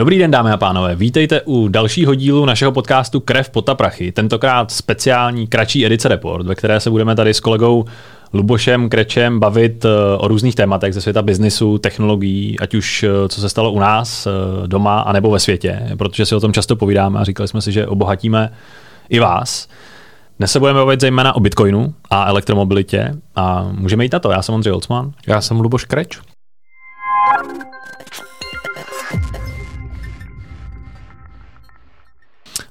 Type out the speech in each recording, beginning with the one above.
Dobrý den, dámy a pánové. Vítejte u dalšího dílu našeho podcastu Krev, pota, prachy. Tentokrát speciální, kratší edice Report, ve které se budeme tady s kolegou Lubošem Krečem bavit eh, o různých tématech ze světa biznisu, technologií, ať už eh, co se stalo u nás eh, doma, anebo ve světě, protože si o tom často povídáme a říkali jsme si, že obohatíme i vás. Dnes se budeme bavit zejména o Bitcoinu a elektromobilitě a můžeme jít na to. Já jsem Ondřej Holcman. Já jsem Luboš Kreč.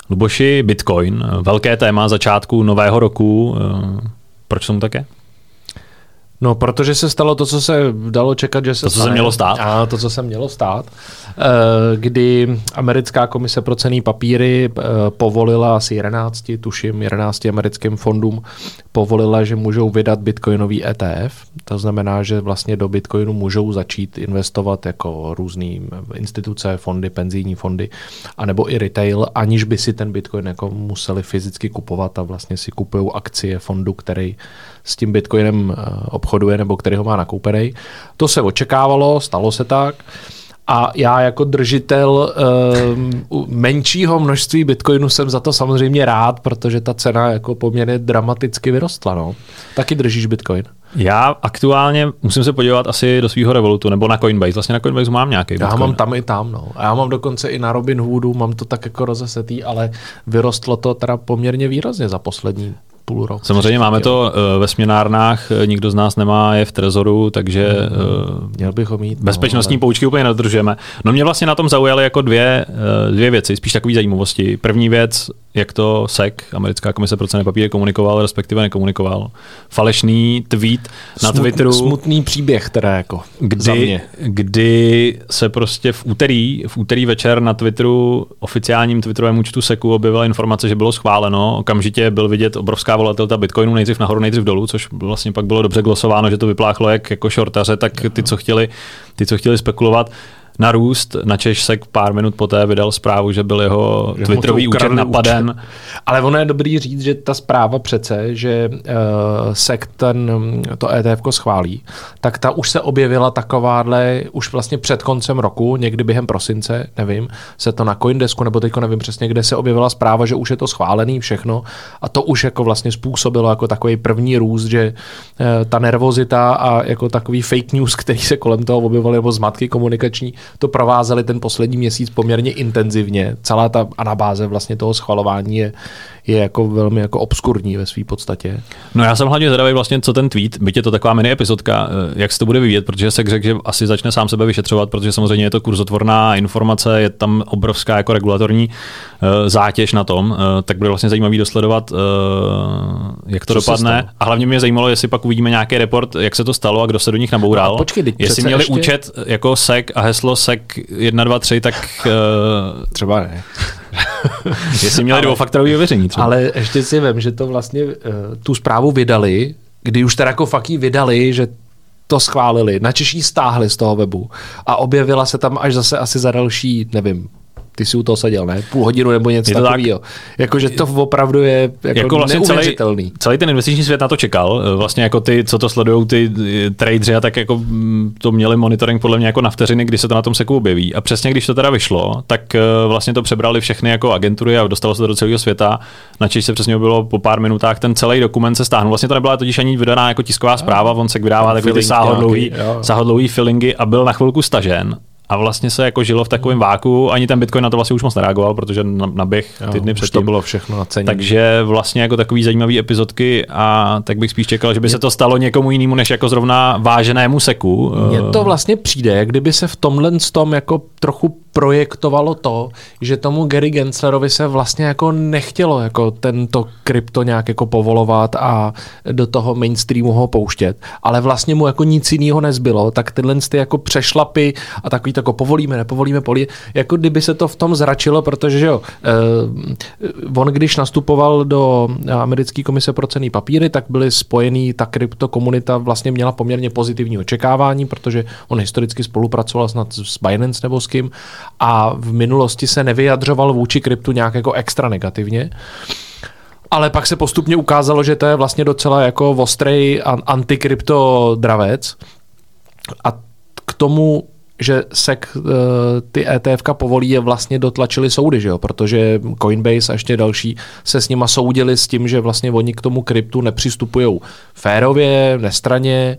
Luboši, Bitcoin, velké téma začátku nového roku. Proč tomu také? No, protože se stalo to, co se dalo čekat, že se To, co se mělo stát. A to, co se mělo stát. Eh, kdy americká komise pro cený papíry eh, povolila asi 11, tuším 11 americkým fondům, povolila, že můžou vydat bitcoinový ETF. To znamená, že vlastně do bitcoinu můžou začít investovat jako různé instituce, fondy, penzijní fondy, anebo i retail, aniž by si ten bitcoin jako museli fyzicky kupovat a vlastně si kupují akcie fondu, který s tím bitcoinem eh, obchoduje nebo který ho má nakoupený. To se očekávalo, stalo se tak. A já jako držitel uh, menšího množství bitcoinu jsem za to samozřejmě rád, protože ta cena jako poměrně dramaticky vyrostla. No. Taky držíš bitcoin? Já aktuálně musím se podívat asi do svého Revolutu nebo na Coinbase. Vlastně na Coinbase mám nějaký. Já Bitcoin. mám tam i tam, no. A já mám dokonce i na Robinhoodu, mám to tak jako rozesetý, ale vyrostlo to teda poměrně výrazně za poslední půl rok. Samozřejmě máme to uh, ve směnárnách, eh, nikdo z nás nemá je v trezoru, takže uh, Měl bych ho mít, bezpečnostní no, ale... poučky úplně nedodržujeme. No mě vlastně na tom zaujaly jako dvě, dvě věci, spíš takové zajímavosti. První věc, jak to SEC, americká komise pro cené papíry, komunikoval, respektive nekomunikoval. Falešný tweet na Twitteru. Smutný příběh teda jako kdy, za mě. kdy se prostě v úterý, v úterý večer na Twitteru, oficiálním Twitterovém účtu SECu objevila informace, že bylo schváleno. Okamžitě byl vidět obrovská volatilita Bitcoinu nejdřív nahoru, nejdřív dolů, což vlastně pak bylo dobře glosováno, že to vypláchlo jak jako shortaře, tak ty, co chtěli, ty, co chtěli spekulovat, narůst. Na Češ se pár minut poté vydal zprávu, že byl jeho že Twitterový účet napaden. Účet. Ale ono je dobrý říct, že ta zpráva přece, že uh, SEC ten, to ETF schválí, tak ta už se objevila takováhle, už vlastně před koncem roku, někdy během prosince, nevím, se to na Coindesku, nebo teďko nevím přesně, kde se objevila zpráva, že už je to schválený všechno a to už jako vlastně způsobilo jako takový první růst, že uh, ta nervozita a jako takový fake news, který se kolem toho objevovaly, nebo zmatky komunikační, to provázeli ten poslední měsíc poměrně intenzivně. Celá ta anabáze vlastně toho schvalování je, je jako velmi jako obskurní ve své podstatě. No já jsem hlavně zvědavý vlastně, co ten tweet, byť je to taková mini epizodka, eh, jak se to bude vyvíjet, protože se řekl, že asi začne sám sebe vyšetřovat, protože samozřejmě je to kurzotvorná informace, je tam obrovská jako regulatorní uh, zátěž na tom, uh, tak bude vlastně zajímavý dosledovat, uh, jak to co dopadne. A hlavně mě zajímalo, jestli pak uvidíme nějaký report, jak se to stalo a kdo se do nich naboural. No počkej, jestli měli ještě... účet jako SEC a heslo SEC 1, 2, 3, tak... Uh, třeba ne. Jestli měli dvoufaktorové ověření třeba. Ale ještě si vím, že to vlastně uh, tu zprávu vydali, kdy už teda jako fakt vydali, že to schválili, na Češí stáhli z toho webu a objevila se tam až zase asi za další, nevím, ty si u toho seděl, ne? Půl hodinu nebo něco takového. Tak, Jakože to opravdu je jako, jako vlastně celý, celý ten investiční svět na to čekal. Vlastně jako ty, co to sledují, ty tradeři a tak jako mm, to měli monitoring podle mě jako na vteřiny, kdy se to na tom seku objeví. A přesně když to teda vyšlo, tak eh, vlastně to přebrali všechny jako agentury a dostalo se to do celého světa. Na Češ se přesně bylo po pár minutách, ten celý dokument se stáhnul. Vlastně to nebyla totiž ani vydaná jako tisková zpráva, on se vydává takové ty sáhodlouhý, sáhodlouhý feelingy a byl na chvilku stažen a vlastně se jako žilo v takovém váku, ani ten Bitcoin na to vlastně už moc nereagoval, protože naběh ty dny předtím. to bylo všechno na ceně. Takže vlastně jako takový zajímavý epizodky a tak bych spíš čekal, že by se to stalo někomu jinému, než jako zrovna váženému seku. Mně to vlastně přijde, jak kdyby se v tomhle tom jako trochu projektovalo to, že tomu Gary Genslerovi se vlastně jako nechtělo jako tento krypto nějak jako povolovat a do toho mainstreamu ho pouštět, ale vlastně mu jako nic jiného nezbylo, tak tyhle ty jako přešlapy a takový jako povolíme, nepovolíme, poli, jako kdyby se to v tom zračilo, protože že jo, eh, on když nastupoval do americké komise pro cený papíry, tak byly spojený, ta krypto komunita vlastně měla poměrně pozitivní očekávání, protože on historicky spolupracoval snad s Binance nebo s kým a v minulosti se nevyjadřoval vůči kryptu nějak jako extra negativně. Ale pak se postupně ukázalo, že to je vlastně docela jako ostrej antikrypto dravec. A k tomu že SEC uh, ty ETF povolí je vlastně dotlačili soudy, že jo? protože Coinbase a ještě další se s nima soudili s tím, že vlastně oni k tomu kryptu nepřistupují férově, nestraně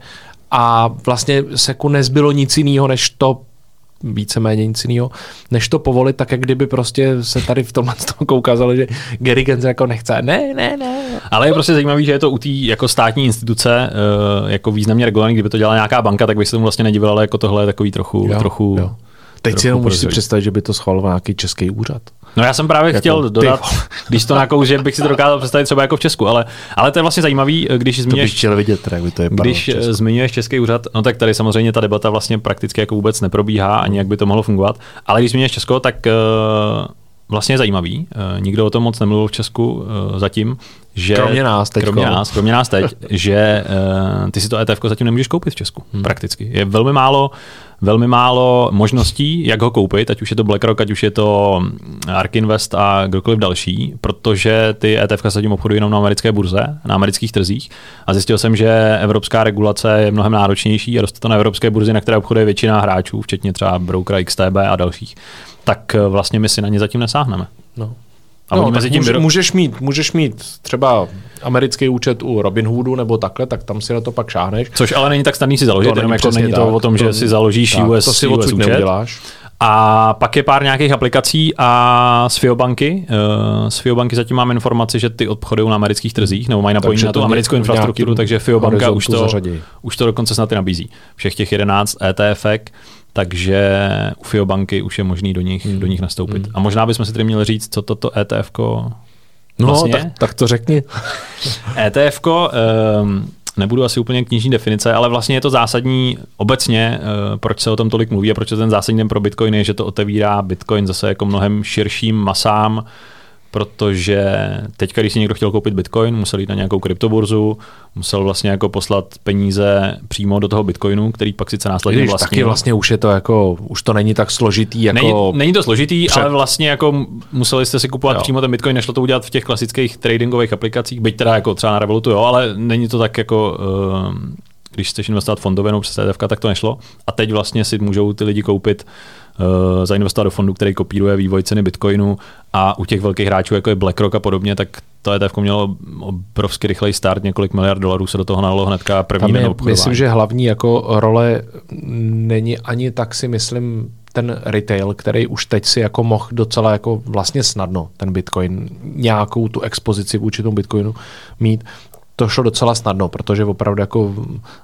a vlastně SECu nezbylo nic jiného, než to víceméně nic jiného, než to povolit, tak jak kdyby prostě se tady v tomhle tom ukázalo, že Gary Gens jako nechce. Ne, ne, ne. Ale je prostě zajímavý, že je to u té jako státní instituce eh, jako významně regulovaný, kdyby to dělala nějaká banka, tak by se tomu vlastně nedivil, ale jako tohle je takový trochu, Jo, trochu jo. Teď trochu si jenom můžeš si představit, že by to schvaloval nějaký český úřad. No já jsem právě Jako, chtěl ty dodat, když to nakou, že bych si to dokázal představit třeba jako v Česku, ale, ale to je vlastně zajímavý, když To bych zmiňuješ chtěl vidět, teda, jak by to vypadalo. Když eh, zmiňuješ Český úřad, no tak tady samozřejmě ta debata vlastně prakticky jako vůbec neprobíhá, ani jak by to mohlo fungovat. Ale když zmiňuješ Česko, tak eh, vlastně je zajímavý. eh, Nikdo o tom moc nemluvil v Česku eh, zatím, že... Kromě nás teďko. Kromě nás, kromě nás teď, že eh, ty si to ETF zatím nemůžeš koupit v Česku, hmm. prakticky. Je velmi málo velmi málo možností, jak ho koupit, ať už je to BlackRock, ať už je to Ark Invest a kdokoliv další, protože ty ETF se tím obchodují jenom na americké burze, na amerických trzích a zjistil jsem, že evropská regulace je mnohem náročnější a roste to na evropské burzy, na které obchoduje většina hráčů, včetně třeba brokera XTB a dalších. Tak eh, vlastně my si na ně zatím nesáhneme. No. A no, mezi tím může, vyro- můžeš, mít, můžeš mít třeba americký účet u Robinhoodu nebo takhle, tak tam si na to pak šáhneš. Což ale není tak snadný si založit, To jenom není jako není to tak. o tom, že To- si založíš tak, US, to si US účet. neuděláš. A pak je pár nějakých aplikací a z Fiobanky. eh, Z Fiobanky zatím mám informaci, že ty obchodují na amerických trzích, nebo mají napojený Takže na tu americkou infrastrukturu, takže Fiobanka už to, zařadí. už to dokonce snad i nabízí. Všech těch 11 ETF, takže u Fiobanky už je možný do nich, Hmm. do nich nastoupit. A možná bychom si tedy měli říct, co toto ETF No, vlastně tak, tak to řekni. ETF, um, nebudu asi úplně knižní definice, ale vlastně je to zásadní obecně, uh, proč se o tom tolik mluví a proč je ten zásadní den pro Bitcoin je, že to otevírá Bitcoin zase jako mnohem širším masám, protože teď, když si někdo chtěl koupit Bitcoin, musel jít na nějakou kryptoburzu, musel vlastně jako poslat peníze přímo do toho Bitcoinu, který pak sice následně Když vlastnil. taky vlastně už je to jako, už to není tak složitý jako... Není, není to složitý, před- ale vlastně jako museli jste si kupovat Jo. přímo ten Bitcoin, nešlo to udělat v těch klasických tradingových aplikacích, byť teda jako třeba na Revolutu, jo, ale není to tak jako, ehm, když chceš investovat fondově nebo přes ETF, tak to nešlo. A teď vlastně si můžou ty lidi koupit uh, zainvestovat do fondu, který kopíruje vývoj ceny Bitcoinu a u těch velkých hráčů, jako je BlackRock a podobně, tak to ETF mělo obrovsky rychlej start, několik miliard dolarů se do toho nalilo hnedka první den myslím, že hlavní jako role není ani tak si myslím ten retail, který už teď si jako mohl docela jako vlastně snadno ten Bitcoin, nějakou tu expozici vůči tomu Bitcoinu mít. To šlo docela snadno, protože opravdu jako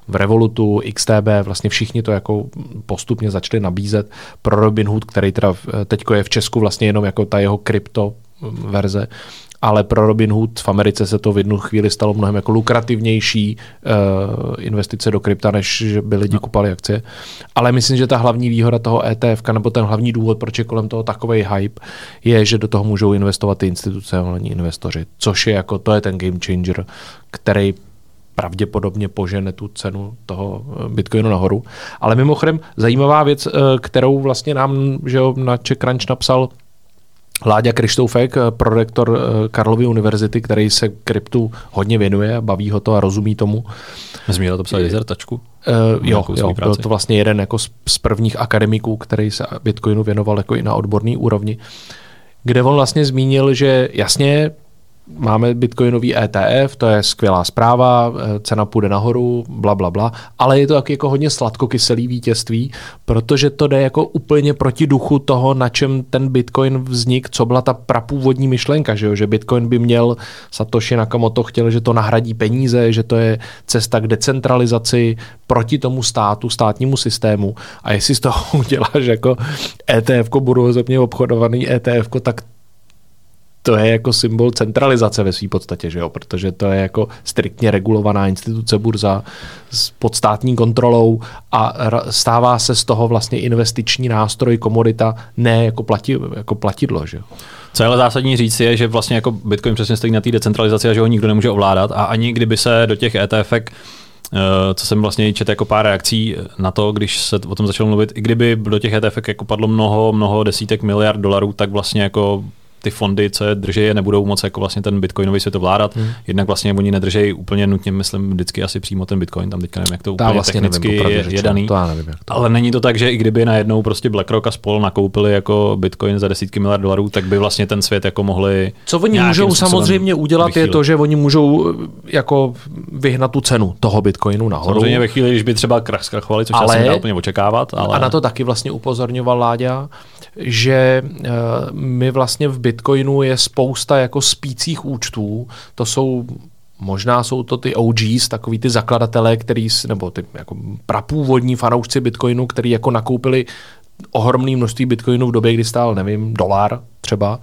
v Revolutu, XTB, vlastně všichni to jako postupně začali nabízet. Pro Robinhood, který teda teďko je v Česku vlastně jenom jako ta jeho krypto verze, ale pro Robinhood v Americe se to v jednu chvíli stalo mnohem jako lukrativnější uh, investice do krypta, než že by lidi no. kupali akcie. Ale myslím, že ta hlavní výhoda toho ETF, nebo ten hlavní důvod, proč je kolem toho takový hype, je, že do toho můžou investovat ty institucionální investoři, což je jako, to je ten game changer, který pravděpodobně požene tu cenu toho Bitcoinu nahoru. Ale mimochodem zajímavá věc, kterou vlastně nám že jo, na CzechCrunch napsal Láďa Krištoufek, prorektor Karlovy univerzity, který se kryptu hodně věnuje, baví ho to a rozumí tomu. Zmíněl to psal dizertačku? Uh, jo, jo byl to vlastně jeden jako z, z prvních akademiků, který se Bitcoinu věnoval jako i na odborné úrovni, kde on vlastně zmínil, že jasně máme bitcoinový ETF, to je skvělá zpráva, cena půjde nahoru, bla, bla, bla, ale je to taky jako hodně sladkokyselý vítězství, protože to jde jako úplně proti duchu toho, na čem ten bitcoin vznik, co byla ta prapůvodní myšlenka, že, jo? že bitcoin by měl, Satoshi Nakamoto chtěl, že to nahradí peníze, že to je cesta k decentralizaci proti tomu státu, státnímu systému a jestli z toho uděláš jako ETF, budoucně obchodovaný ETF, tak to je jako symbol centralizace ve své podstatě, že jo? protože to je jako striktně regulovaná instituce burza s podstátní kontrolou a stává se z toho vlastně investiční nástroj, komodita, ne jako, plati, jako platidlo. Že jo? Co je ale zásadní říct je, že vlastně jako Bitcoin přesně stojí na té decentralizaci a že ho nikdo nemůže ovládat a ani kdyby se do těch ETF co jsem vlastně četl jako pár reakcí na to, když se o tom začalo mluvit, i kdyby do těch ETF jako padlo mnoho, mnoho desítek miliard dolarů, tak vlastně jako ty fondy, co je drží, je nebudou moc jako vlastně ten bitcoinový svět ovládat. Hmm. Jednak vlastně oni nedrží úplně nutně, myslím, vždycky asi přímo ten bitcoin, tam teďka nevím, jak to úplně vlastně technicky nevím, je, je, daný. To já nevím, jak to Ale není to tak, že i kdyby najednou prostě BlackRock a spol nakoupili jako bitcoin za desítky miliard dolarů, tak by vlastně ten svět jako mohli. Co oni můžou samozřejmě udělat, vychýlit. je to, že oni můžou jako vyhnat tu cenu toho bitcoinu nahoru. Samozřejmě ve chvíli, když by třeba krach zkrachovali, což ale, asi úplně očekávat. Ale... A na to taky vlastně upozorňoval Láďa, že uh, my vlastně v Bitcoinu je spousta jako spících účtů, to jsou Možná jsou to ty OGs, takový ty zakladatelé, který, nebo ty jako prapůvodní fanoušci Bitcoinu, který jako nakoupili ohromné množství Bitcoinu v době, kdy stál, nevím, dolar třeba.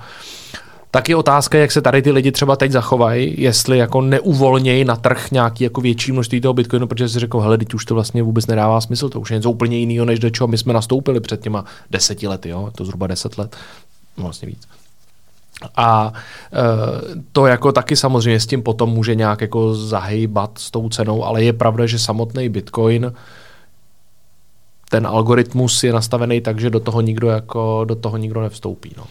Tak je otázka, jak se tady ty lidi třeba teď zachovají, jestli jako neuvolnějí na trh nějaký jako větší množství toho Bitcoinu, protože si řekl, hele, teď už to vlastně vůbec nedává smysl, to už je něco úplně jiného, než do čeho my jsme nastoupili před těma deseti lety, jo? to zhruba deset let, vlastně víc. A e, to jako taky samozřejmě s tím potom může nějak jako zahýbat s tou cenou, ale je pravda, že samotný Bitcoin ten algoritmus je nastavený tak, že do toho nikdo jako do toho nikdo nevstoupí. No.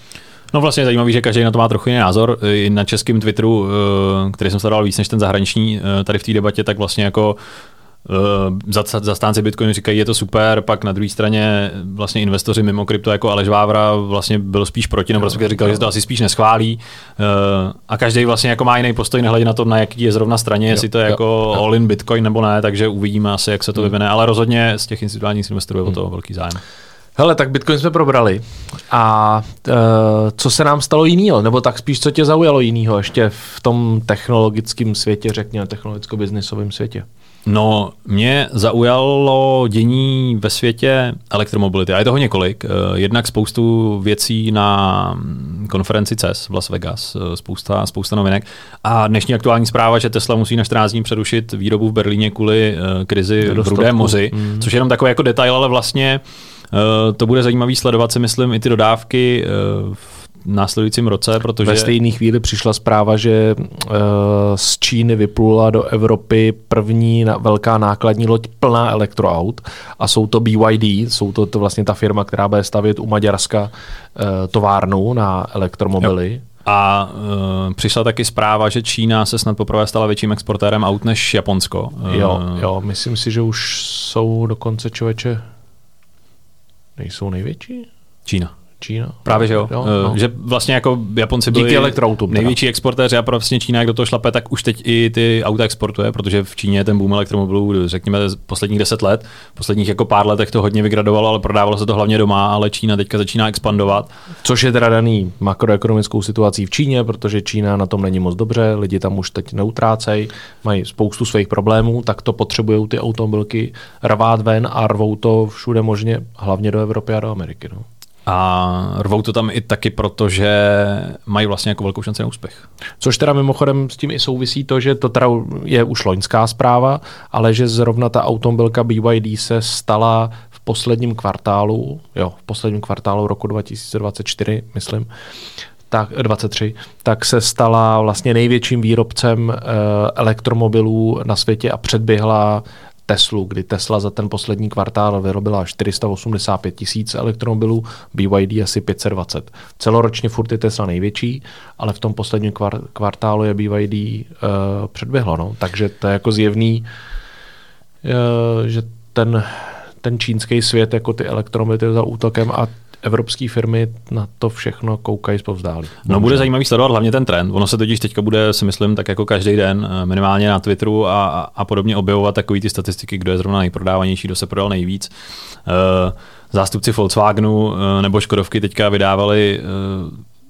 No vlastně zajímavý, že každý na to má trochu jiný názor. I na českém Twitteru, e, který jsem sledoval víc než ten zahraniční, e, tady v té debatě, tak vlastně jako Uh, zastánci Bitcoinu říkají, je to super, pak na druhé straně vlastně investoři mimo krypto jako Aleš Vávra vlastně byl spíš proti, nebo respektive říkal, že to asi spíš neschválí a každý vlastně jako má jiný postoj nehledě na to, na jaký je zrovna straně, jestli to je jako all in Bitcoin nebo ne, takže uvidíme asi, jak se to hmm. vyvine, ale rozhodně z těch institucionálních investorů je o to hmm. velký zájem. Hele, tak Bitcoin jsme probrali. A uh, co se nám stalo jinýho? Nebo tak spíš, co tě zaujalo jinýho ještě v tom technologickém světě, řekněme, technologicko-biznisovém světě? No, mě zaujalo dění ve světě elektromobility. A je toho několik. Eh, jednak spoustu věcí na konferenci CES v Las Vegas, eh, spousta, spousta novinek. A dnešní aktuální zpráva, že Tesla musí na 14 dní přerušit výrobu v Berlíně kvůli krizi v Rudém moři, mm. což je jenom takový jako detail, ale vlastně to bude zajímavý sledovat si myslím i ty dodávky v následujícím roce, protože... Ve stejné chvíli přišla zpráva, že uh, z Číny vyplula do Evropy první na, velká nákladní loď plná elektroaut a jsou to BYD, jsou to, to vlastně ta firma, která bude stavět u Maďarska uh, továrnu na elektromobily. Jo. A uh, přišla taky zpráva, že Čína se snad poprvé stala větším exportérem aut než Japonsko. Uh, jo, jo, myslím si, že už jsou dokonce člověče nejsou největší? Čína. Čína. Právě, že jo. jo eh, no. Že vlastně jako Japonci byli Díky elektroautům, největší exportéři a vlastně Čína, jak do toho šlape, tak už teď i ty auta exportuje, protože v Číně je ten boom elektromobilů, řekněme, posledních deset let. Posledních jako pár letech to hodně vygradovalo, ale prodávalo se to hlavně doma, ale Čína teďka začíná expandovat. Což je teda daný makroekonomickou situací v Číně, protože Čína na tom není moc dobře, lidi tam už teď neutrácejí, mají spoustu svých problémů, tak to potřebují ty automobilky rvát ven a rvou to všude možně, hlavně do Evropy a do Ameriky. No. A rvou to tam i taky proto, že mají vlastně jako velkou šanci na úspěch. Což teda mimochodem s tím i souvisí to, že to teda je už loňská zpráva, ale že zrovna ta automobilka BYD se stala v posledním kvartálu, jo, v posledním kvartálu roku 2024, myslím, tak 23, tak se stala vlastně největším výrobcem e, elektromobilů na světě a předběhla Teslu, kdy Tesla za ten poslední kvartál vyrobila 485 tisíc elektromobilů, BYD asi 520. Celoročně furt je Tesla největší, ale v tom posledním kvartálu je BYD uh, eh, předběhlo. No. Takže to je jako zjevný, uh, že ten, ten čínský svět jako ty elektromobily vzal útokem a evropské firmy na to všechno koukají zpovzdálí. No bude zajímavý sledovat hlavně ten trend. Ono se totiž teďka bude, si myslím, tak jako každý den eh, minimálně na Twitteru a, a podobně objevovat takový ty statistiky, kdo je zrovna nejprodávanější, kdo se prodal nejvíc. Uh, zástupci Volkswagenu eh, nebo Škodovky teďka vydávali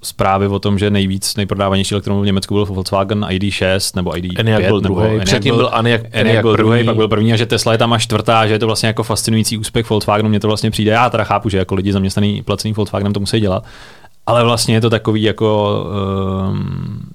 zprávy o tom, že nejvíc nejprodávanější elektromobil v Německu byl Volkswagen ID6 nebo ID5. Enyaq byl druhý, předtím byl Enyaq, Enyaq byl druhý, pak byl první a že Tesla je tam až čtvrtá, že je to vlastně jako fascinující úspěch Volkswagenu, mně to vlastně přijde, já teda chápu, že jako lidi zaměstnaný placený Volkswagenem to musí dělat, ale vlastně je to takový jako um,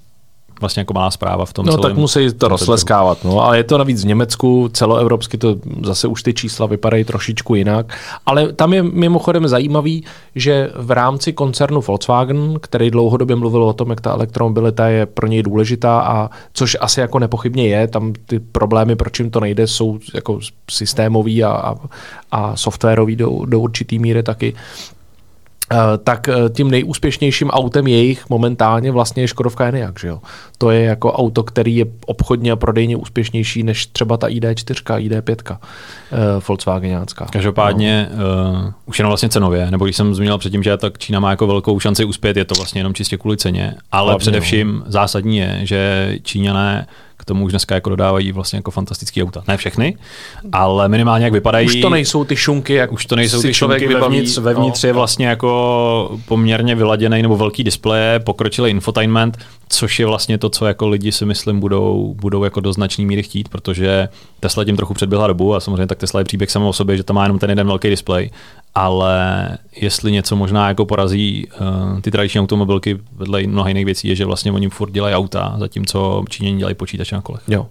vlastně jako malá zpráva v tom No celém, tak musí to rozleskávat, no, ale je to navíc v Německu, celoevropsky to zase už ty čísla vypadají trošičku jinak, ale tam je mimochodem zajímavý, že v rámci koncernu Volkswagen, který dlouhodobě mluvil o tom, jak ta elektromobilita je pro něj důležitá a což asi jako nepochybně je, tam ty problémy, proč jim to nejde, jsou jako systémový a, a, a softwarový do, do určitý míry taky, tak eh, tím nejúspěšnějším autem jejich momentálně vlastně je Škodovka Enyaq, že jo? To je jako auto, který je obchodně a prodejně úspěšnější než třeba ta ID4, ID5 uh, Volkswagenácká. Každopádně no. uh, už jenom vlastně cenově, nebo když jsem zmínil předtím, že tak Čína má jako velkou šanci uspět, je to vlastně jenom čistě kvůli ceně, ale Hlavně, především no. zásadní je, že Číňané k tomu už dneska jako dodávají vlastně jako fantastické auta. Ne všechny, ale minimálně jak vypadají. Už to nejsou ty šunky, jak už to nejsou ty šunky vevnitř, vevnitř no. je vlastně jako poměrně vyladěný nebo velký displeje, pokročilý infotainment, což je vlastně to, co jako lidi si myslím budou, budou jako do značné míry chtít, protože Tesla tím trochu předběhla dobu a samozřejmě tak Tesla je příběh samo o sobě, že to má jenom ten jeden velký displej, ale jestli něco možná jako porazí uh, ty tradiční automobilky vedle mnoha jiných věcí, je, že vlastně oni furt dělají auta, zatímco Číňani dělají počítače na kolech. Jo.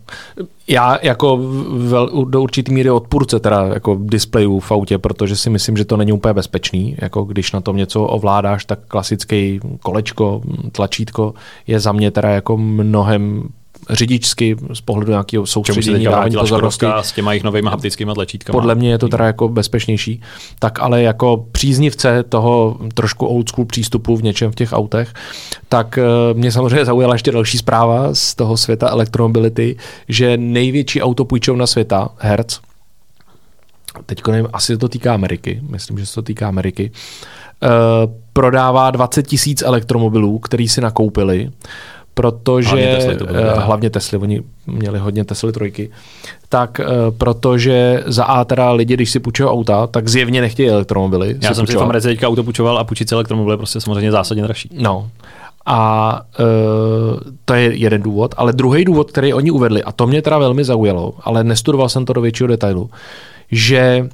Já jako vel, do určitý míry odpůrce teda jako displejů v autě, protože si myslím, že to není úplně bezpečný. Jako když na tom něco ovládáš, tak klasický kolečko, tlačítko je za mě teda jako mnohem řidičsky z pohledu nějakého soustředění dávání pozornosti. S těma jejich novými haptickými tlačítkami. Podle mě je to teda jako bezpečnější. Tak ale jako příznivce toho trošku old school přístupu v něčem v těch autech, tak eh, mě samozřejmě zaujala ještě další zpráva z toho světa elektromobility, že největší autopůjčovna světa, Hertz, teď nevím, asi to týká Ameriky, myslím, že se to týká Ameriky, uh, prodává 20 tisíc elektromobilů, který si nakoupili protože hlavně Tesly, to bylo, uh, hlavně Tesly, oni měli hodně Tesly trojky, tak uh, protože za A teda lidi, když si půjčují auta, tak zjevně nechtějí elektromobily. Já jsem si v Americe teďka auto půjčoval a půjčit si elektromobily je prostě samozřejmě zásadně dražší. No. A uh, to je jeden důvod. Ale druhý důvod, který oni uvedli, a to mě teda velmi zaujalo, ale nestudoval jsem to do většího detailu, že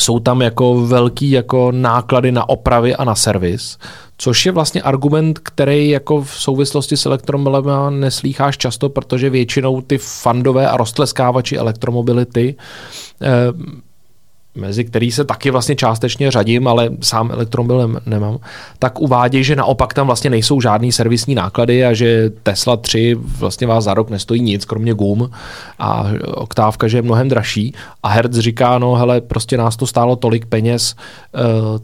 jsou tam jako velký jako náklady na opravy a na servis, což je vlastně argument, který jako v souvislosti s elektromobilem neslýcháš často, protože většinou ty fandové a roztleskávači elektromobility eh, mezi který se taky vlastně částečně řadím, ale sám elektromobil nemám, tak uvádějí, že naopak tam vlastně nejsou žádný servisní náklady a že Tesla 3 vlastně vás za rok nestojí nic, kromě gum a oktávka, že je mnohem dražší. A Hertz říká, no hele, prostě nás to stálo tolik peněz,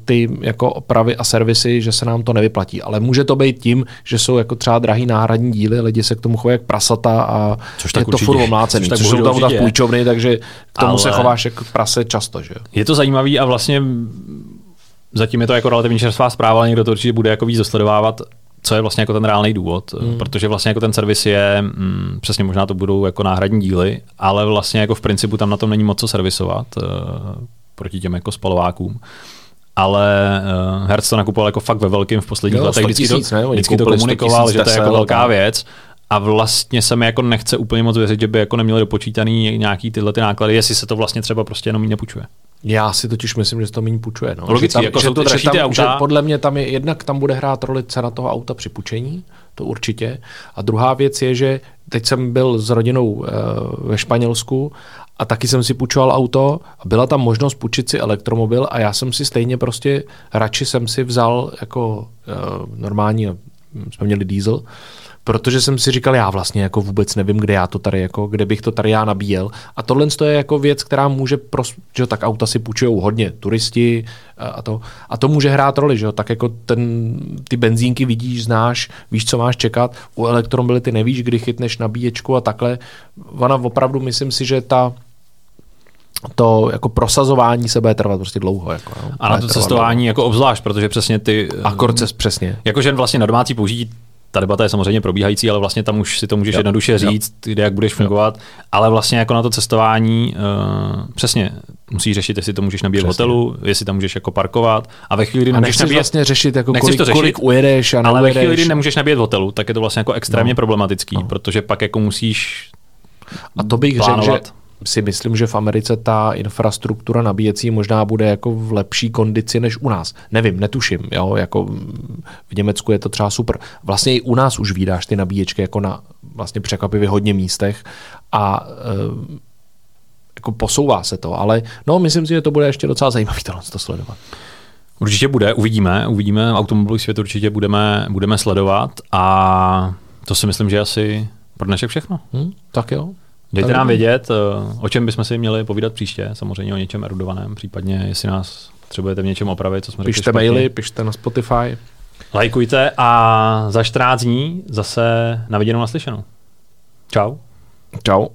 ty jako opravy a servisy, že se nám to nevyplatí. Ale může to být tím, že jsou jako třeba drahý náhradní díly, lidi se k tomu chovají jak prasata a což je to furt omlácený, což, což jsou tam půjčovny, takže k tomu ale... se chováš jako prase často, že je to zajímavý a vlastně zatím je to jako relativně čerstvá zpráva, ale někdo to určitě bude jako víc dosledovávat, co je vlastně jako ten reálný důvod, hmm. protože vlastně jako ten servis je, mm, přesně možná to budou jako náhradní díly, ale vlastně jako v principu tam na tom není moc co servisovat uh, proti těm jako spalovákům ale uh, Hertz to nakupoval jako fakt ve velkým v posledních letech. Vždycky, to, ne? vždycky to komunikoval, že to je jako velká věc a vlastně se mi jako nechce úplně moc věřit, že by jako neměli dopočítaný nějaký tyhle ty náklady, jestli se to vlastně třeba prostě jenom nepůjčuje. Já si totiž myslím, že se to méně půjčuje. No. Logicky, tam, jako že, to že, tam, že podle mě tam je, jednak tam bude hrát roli cena toho auta při půjčení, to určitě. A druhá věc je, že teď jsem byl s rodinou uh, ve Španělsku a taky jsem si půjčoval auto a byla tam možnost půjčit si elektromobil a já jsem si stejně prostě radši jsem si vzal jako uh, normální, jsme měli diesel, protože jsem si říkal, já vlastně jako vůbec nevím, kde já to tady, jako, kde bych to tady já nabíjel. A tohle je jako věc, která může, pros, že tak auta si půjčují hodně turisti a to, a to může hrát roli, že tak jako ten, ty benzínky vidíš, znáš, víš, co máš čekat. U elektromobility nevíš, kdy chytneš nabíječku a takhle. Ona opravdu, myslím si, že ta to jako prosazování se bude trvat prostě dlouho. Jako, no. A na to cestování dlouho. jako obzvlášť, protože přesně ty... Akord přesně. Jakože vlastně na domácí použití ta debata je samozřejmě probíhající, ale vlastně tam už si to můžeš jo. jednoduše říct, jo. kde jak budeš fungovat, jo. ale vlastně jako na to cestování uh, přesně musíš řešit, jestli to můžeš nabíjet v hotelu, jestli tam můžeš jako parkovat a ve chvíli, kdy nemůžeš nabíjet, vlastně řešit, jako kolik, to řešit, kolik ujedeš a Ale ve chvíli, kdy nemůžeš nabíjet v hotelu, tak je to vlastně jako extrémně no. problematický, no. protože pak jako musíš a to bych řekl, že si myslím, že v Americe ta infrastruktura nabíjecí možná bude jako v lepší kondici než u nás. Nevím, netuším, jo, jako v Německu je to třeba super. Vlastně i u nás už vydáš ty nabíječky jako na vlastně překvapivě hodně místech a e, jako posouvá se to, ale no, myslím si, že to bude ještě docela zajímavý tohle to sledovat. Určitě bude, uvidíme, uvidíme, automobilový svět určitě budeme, budeme sledovat a to si myslím, že asi pro dnešek všechno. Hmm, tak jo. Dejte nám vědět, eh, o čem bychom si měli povídat příště, samozřejmě o něčem erudovaném, případně jestli nás Potřebujete v něčem opravit, co jsme řekli Pište maily, pište na Spotify. Lajkujte a za 14 dní zase na viděnou naslyšenou. Čau. Čau.